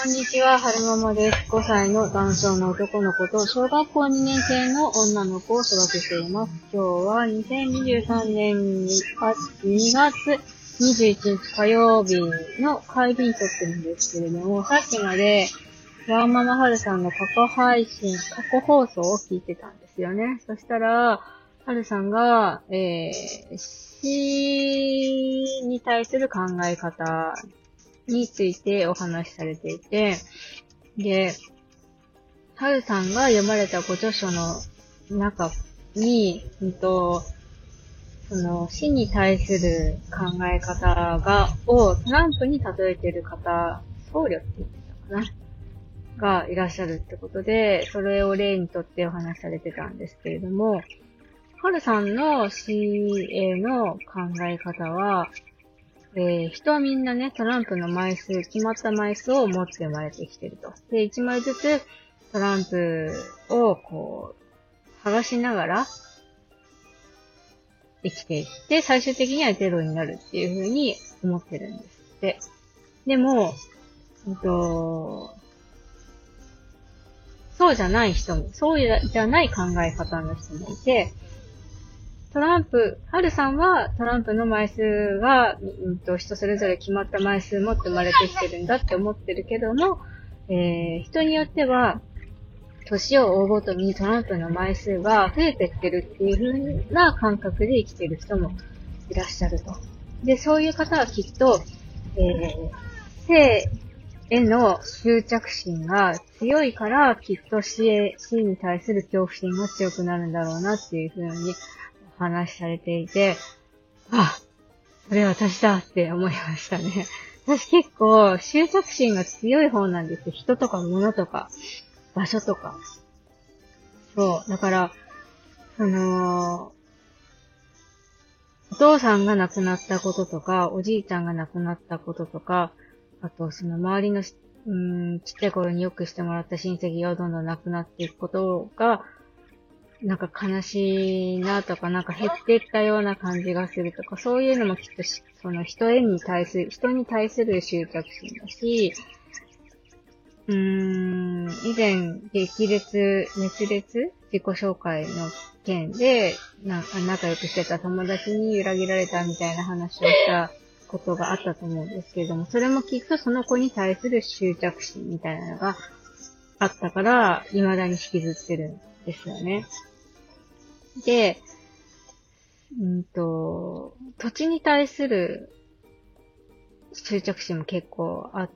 こんにちは、はるままです。5歳の男性の男の子と小学校2年生の女の子を育てています。今日は2023年2月21日火曜日の帰りに撮ってるんですけれども、さっきまで、ワンママはるさんの過去配信、過去放送を聞いてたんですよね。そしたら、はるさんが、えー、死に対する考え方についてお話しされていて、で、はるさんが読まれたご著書の中に、うんと、その死に対する考え方が、をトランプに例えている方、僧侶って言ってたかながいらっしゃるってことで、それを例にとってお話しされてたんですけれども、はるさんの死への考え方は、えー、人はみんなね、トランプの枚数、決まった枚数を持って生まれてきてると。で、1枚ずつトランプをこう、剥がしながら生きていって、最終的にはゼロになるっていう風に思ってるんですって。でも、えっと、そうじゃない人も、そうじゃない考え方の人もいて、トランプ、ハルさんはトランプの枚数が、うんと、人それぞれ決まった枚数持って生まれてきてるんだって思ってるけども、えー、人によっては、年を追うごとにトランプの枚数が増えてってるっていう風な感覚で生きてる人もいらっしゃると。で、そういう方はきっと、えー、性への執着心が強いから、きっと死へ、死に対する恐怖心が強くなるんだろうなっていう風に話しされていて、あ、それ私だって思いましたね。私結構執着心が強い方なんですよ。人とか物とか、場所とか。そう。だから、その、お父さんが亡くなったこととか、おじいちゃんが亡くなったこととか、あと、その周りのうん、ちっちゃい頃によくしてもらった親戚がどんどん亡くなっていくことが、なんか悲しいなとか、なんか減っていったような感じがするとか、そういうのもきっとその人へに対する、人に対する執着心だし、うーん、以前、激烈、熱烈自己紹介の件で、なんか仲良くしてた友達に裏切られたみたいな話をしたことがあったと思うんですけれども、それもきっとその子に対する執着心みたいなのがあったから、未だに引きずってる。ですよね。で、うんと、土地に対する執着心も結構あ、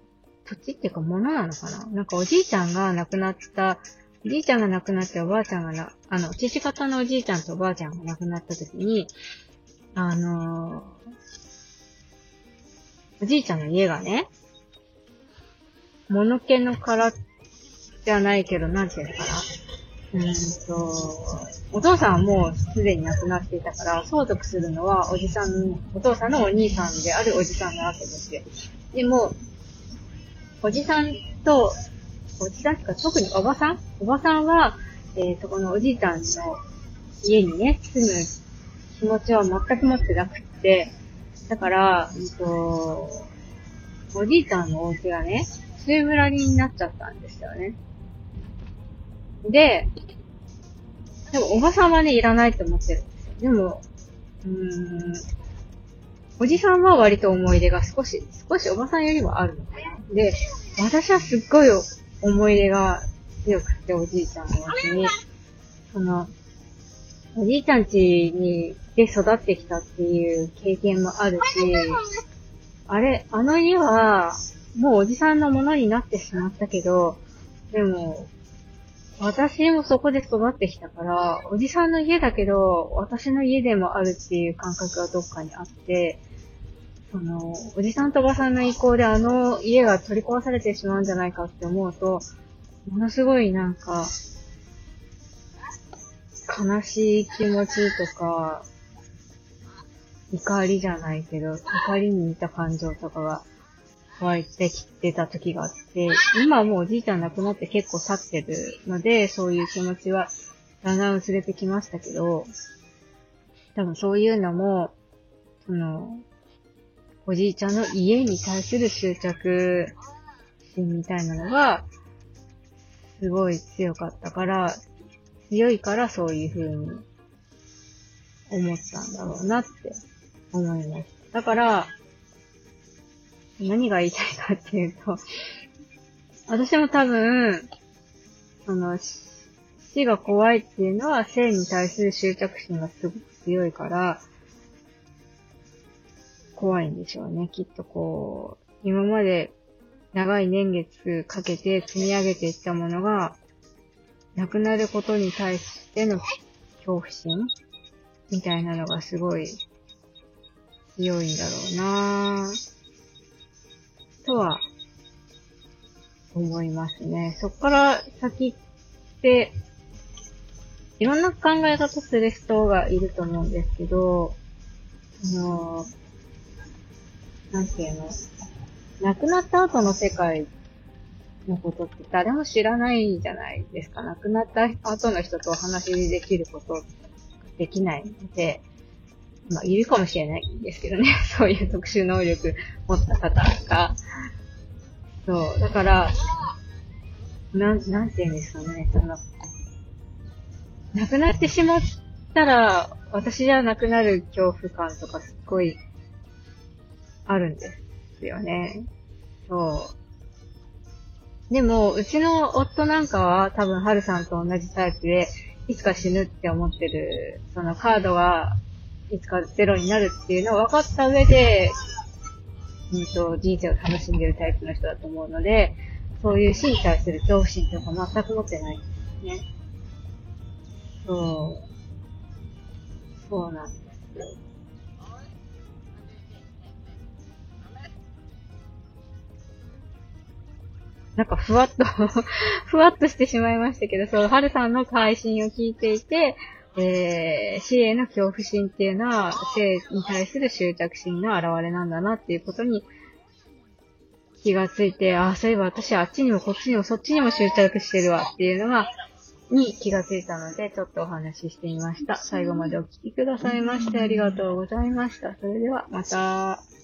土地っていうか物なのかな？なんかおじいちゃんが亡くなった、おじいちゃんが亡くなっておばあちゃんがな、あの、父方のおじいちゃんとおばあちゃんが亡くなった時に、あのおじいちゃんの家がね、物気の殻じゃないけど、なんていうのかな？うんと、お父さんはもうすでに亡くなっていたから、相続するのはおじさん、お父さんのお兄さんであるおじさんなわけですよ。でも、おじさんと、おじさんとか特におばさん？おばさんは、えー、そこのおじいちゃんの家にね、住む気持ちは全く持ってなくて、だから、うんと、おじいちゃんのお家がね、末村になっちゃったんですよね。で、でもおばさんはね、いらないって思ってるで。でも、うーん、おじさんは割と思い出が少し、少しおばさんよりもあるのかな。で、私はすっごい思い出が強くて、おじいちゃんの家に、その、おじいちゃん家に、で育ってきたっていう経験もあるし、あれ、あの家は、もうおじさんのものになってしまったけど、でも、私もそこで育ってきたから、おじさんの家だけど、私の家でもあるっていう感覚がどっかにあって、その、おじさんとおばさんの意向であの家が取り壊されてしまうんじゃないかって思うと、ものすごいなんか、悲しい気持ちとか、怒りじゃないけど、怒りに似た感情とかが湧いてきてた時があって、今はもうおじいちゃん亡くなって結構経ってるので、そういう気持ちはだんだん薄れてきましたけど、多分そういうのも、その、おじいちゃんの家に対する執着心みたいなのが、すごい強かったから、強いからそういう風に思ったんだろうなって思いました。だから、何が言いたいかっていうと、私も多分、その、死が怖いっていうのは性に対する執着心がすごく強いから、怖いんでしょうね。きっとこう、今まで長い年月かけて積み上げていったものが、なくなることに対しての恐怖心みたいなのがすごい強いんだろうなぁとは思いますね。そっから先って、いろんな考え方する人がいると思うんですけど、あの、なんていうの、亡くなった後の世界のことって誰も知らないじゃないですか。亡くなった後の人とお話しできることできないので、まあ、いるかもしれないんですけどね。そういう特殊能力持った方が。そう。だから、なん、なんて言うんですかね。その、亡くなってしまったら、私じゃなくなる恐怖感とかすっごい、あるんですよね。そう。でも、うちの夫なんかは多分、ハルさんと同じタイプで、いつか死ぬって思ってる、そのカードが、いつかゼロになるっていうのを分かった上で、うんと、人生を楽しんでるタイプの人だと思うので、そういう死に対する恐怖心とか全く持ってないんですね。そう。そうなんです。なんかふわっとふわっとしてしまいましたけど、そう、はるさんの配信を聞いていて、えー、死への恐怖心っていうのは、性に対する執着心の表れなんだなっていうことに気がついて、ああ、そういえば私あっちにもこっちにもそっちにも執着してるわっていうのが、に気がついたので、ちょっとお話ししてみました。最後までお聞きくださいましてありがとうございました。それではまた。